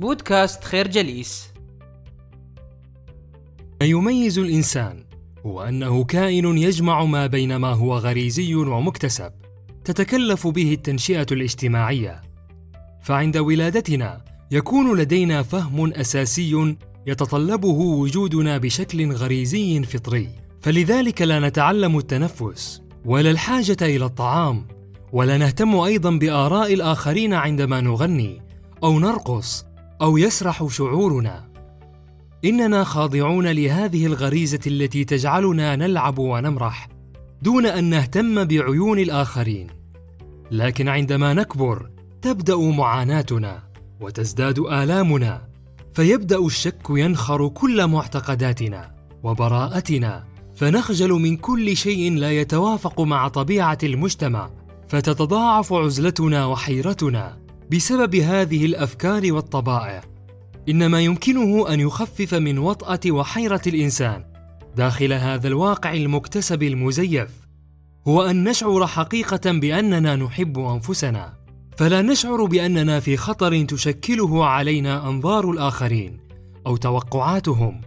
بودكاست خير جليس. ما يميز الإنسان هو أنه كائن يجمع ما بين ما هو غريزي ومكتسب تتكلف به التنشئة الاجتماعية. فعند ولادتنا يكون لدينا فهم أساسي يتطلبه وجودنا بشكل غريزي فطري. فلذلك لا نتعلم التنفس ولا الحاجة إلى الطعام ولا نهتم أيضا بآراء الآخرين عندما نغني أو نرقص أو يسرح شعورنا. إننا خاضعون لهذه الغريزة التي تجعلنا نلعب ونمرح دون أن نهتم بعيون الآخرين. لكن عندما نكبر تبدأ معاناتنا وتزداد آلامنا فيبدأ الشك ينخر كل معتقداتنا وبراءتنا فنخجل من كل شيء لا يتوافق مع طبيعة المجتمع فتتضاعف عزلتنا وحيرتنا. بسبب هذه الأفكار والطبائع. انما يمكنه أن يخفف من وطأة وحيرة الإنسان داخل هذا الواقع المكتسب المزيف هو أن نشعر حقيقة بأننا نحب أنفسنا. فلا نشعر بأننا في خطر تشكله علينا أنظار الآخرين أو توقعاتهم.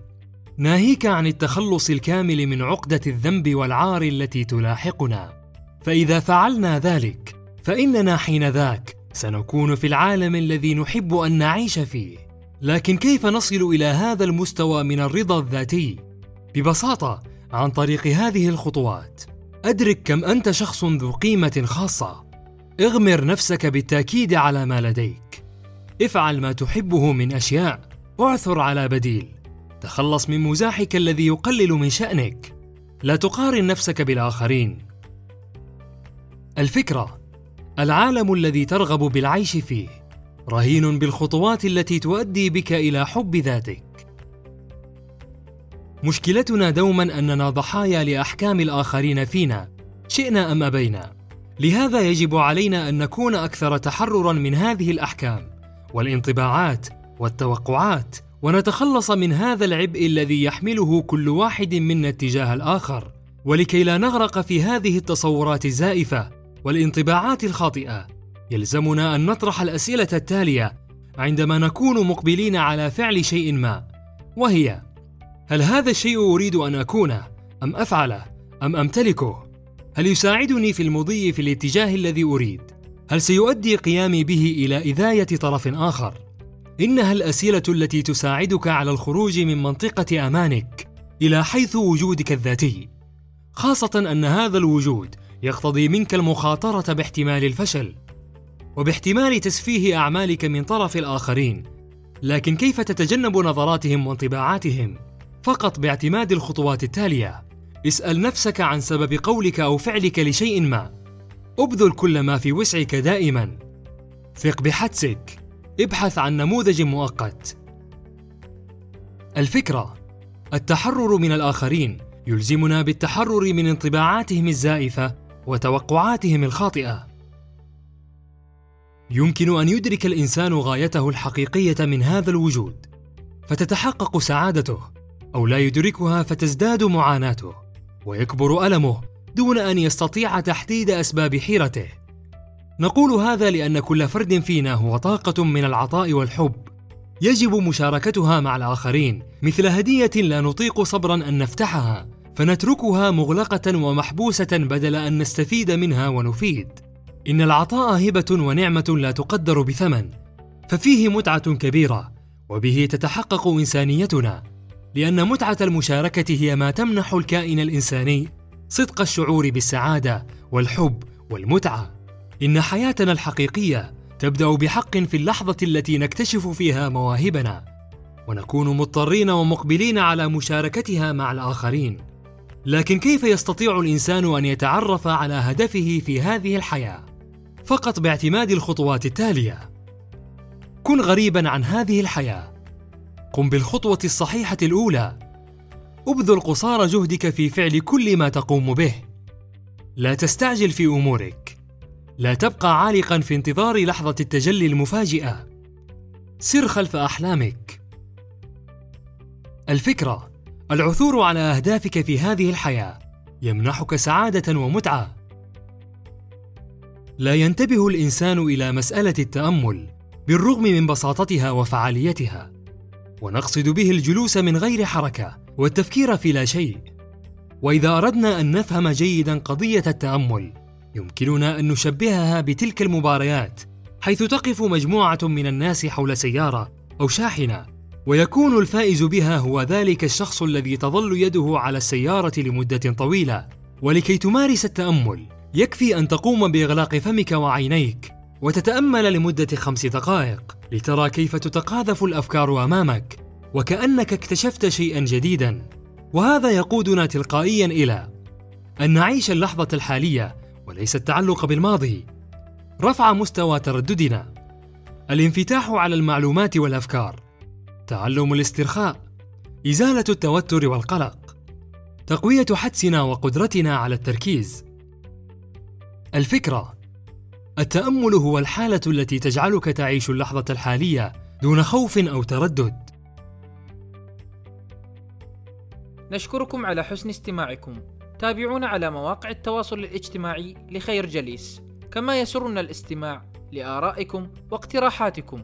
ناهيك عن التخلص الكامل من عقدة الذنب والعار التي تلاحقنا. فإذا فعلنا ذلك فإننا حينذاك سنكون في العالم الذي نحب أن نعيش فيه. لكن كيف نصل إلى هذا المستوى من الرضا الذاتي؟ ببساطة عن طريق هذه الخطوات. أدرك كم أنت شخص ذو قيمة خاصة. اغمر نفسك بالتأكيد على ما لديك. افعل ما تحبه من أشياء. اعثر على بديل. تخلص من مزاحك الذي يقلل من شأنك. لا تقارن نفسك بالآخرين. الفكرة العالم الذي ترغب بالعيش فيه رهين بالخطوات التي تؤدي بك إلى حب ذاتك. مشكلتنا دوما أننا ضحايا لأحكام الآخرين فينا شئنا أم أبينا. لهذا يجب علينا أن نكون أكثر تحررا من هذه الأحكام والانطباعات والتوقعات ونتخلص من هذا العبء الذي يحمله كل واحد منا اتجاه الآخر. ولكي لا نغرق في هذه التصورات الزائفة والانطباعات الخاطئة. يلزمنا أن نطرح الأسئلة التالية عندما نكون مقبلين على فعل شيء ما وهي هل هذا الشيء أريد أن أكونه أم أفعله أم أمتلكه؟ هل يساعدني في المضي في الاتجاه الذي أريد؟ هل سيؤدي قيامي به إلى إذاية طرف آخر؟ إنها الأسئلة التي تساعدك على الخروج من منطقة أمانك إلى حيث وجودك الذاتي خاصة أن هذا الوجود يقتضي منك المخاطرة باحتمال الفشل وباحتمال تسفيه أعمالك من طرف الآخرين. لكن كيف تتجنب نظراتهم وانطباعاتهم؟ فقط باعتماد الخطوات التالية. اسأل نفسك عن سبب قولك أو فعلك لشيء ما. ابذل كل ما في وسعك دائما. ثق بحدسك. ابحث عن نموذج مؤقت. الفكرة. التحرر من الآخرين. يلزمنا بالتحرر من انطباعاتهم الزائفة. وتوقعاتهم الخاطئة. يمكن أن يدرك الإنسان غايته الحقيقية من هذا الوجود فتتحقق سعادته أو لا يدركها فتزداد معاناته ويكبر ألمه دون أن يستطيع تحديد أسباب حيرته. نقول هذا لأن كل فرد فينا هو طاقة من العطاء والحب. يجب مشاركتها مع الآخرين مثل هدية لا نطيق صبرا أن نفتحها. فنتركها مغلقة ومحبوسة بدل أن نستفيد منها ونفيد. إن العطاء هبة ونعمة لا تقدر بثمن ففيه متعة كبيرة وبه تتحقق إنسانيتنا لأن متعة المشاركة هي ما تمنح الكائن الإنساني صدق الشعور بالسعادة والحب والمتعة. إن حياتنا الحقيقية تبدأ بحق في اللحظة التي نكتشف فيها مواهبنا ونكون مضطرين ومقبلين على مشاركتها مع الآخرين. لكن كيف يستطيع الإنسان أن يتعرف على هدفه في هذه الحياة؟ فقط باعتماد الخطوات التالية. كن غريبا عن هذه الحياة. قم بالخطوة الصحيحة الأولى. ابذل قصارى جهدك في فعل كل ما تقوم به. لا تستعجل في أمورك. لا تبقى عالقا في انتظار لحظة التجلي المفاجئة. سر خلف أحلامك. الفكرة العثور على أهدافك في هذه الحياة يمنحك سعادة ومتعة. لا ينتبه الإنسان إلى مسألة التأمل بالرغم من بساطتها وفعاليتها ونقصد به الجلوس من غير حركة والتفكير في لا شيء. وإذا أردنا أن نفهم جيدا قضية التأمل يمكننا أن نشبهها بتلك المباريات حيث تقف مجموعة من الناس حول سيارة أو شاحنة. ويكون الفائز بها هو ذلك الشخص الذي تظل يده على السيارة لمدة طويلة. ولكي تمارس التأمل يكفي أن تقوم بإغلاق فمك وعينيك وتتأمل لمدة خمس دقائق لترى كيف تتقاذف الأفكار أمامك وكأنك اكتشفت شيئا جديدا. وهذا يقودنا تلقائيا إلى أن نعيش اللحظة الحالية وليس التعلق بالماضي. رفع مستوى ترددنا. الانفتاح على المعلومات والأفكار. تعلم الاسترخاء إزالة التوتر والقلق تقوية حدسنا وقدرتنا على التركيز. الفكرة التأمل هو الحالة التي تجعلك تعيش اللحظة الحالية دون خوف أو تردد. نشكركم على حسن استماعكم. تابعونا على مواقع التواصل الاجتماعي لخير جليس. كما يسرنا الاستماع لآرائكم واقتراحاتكم.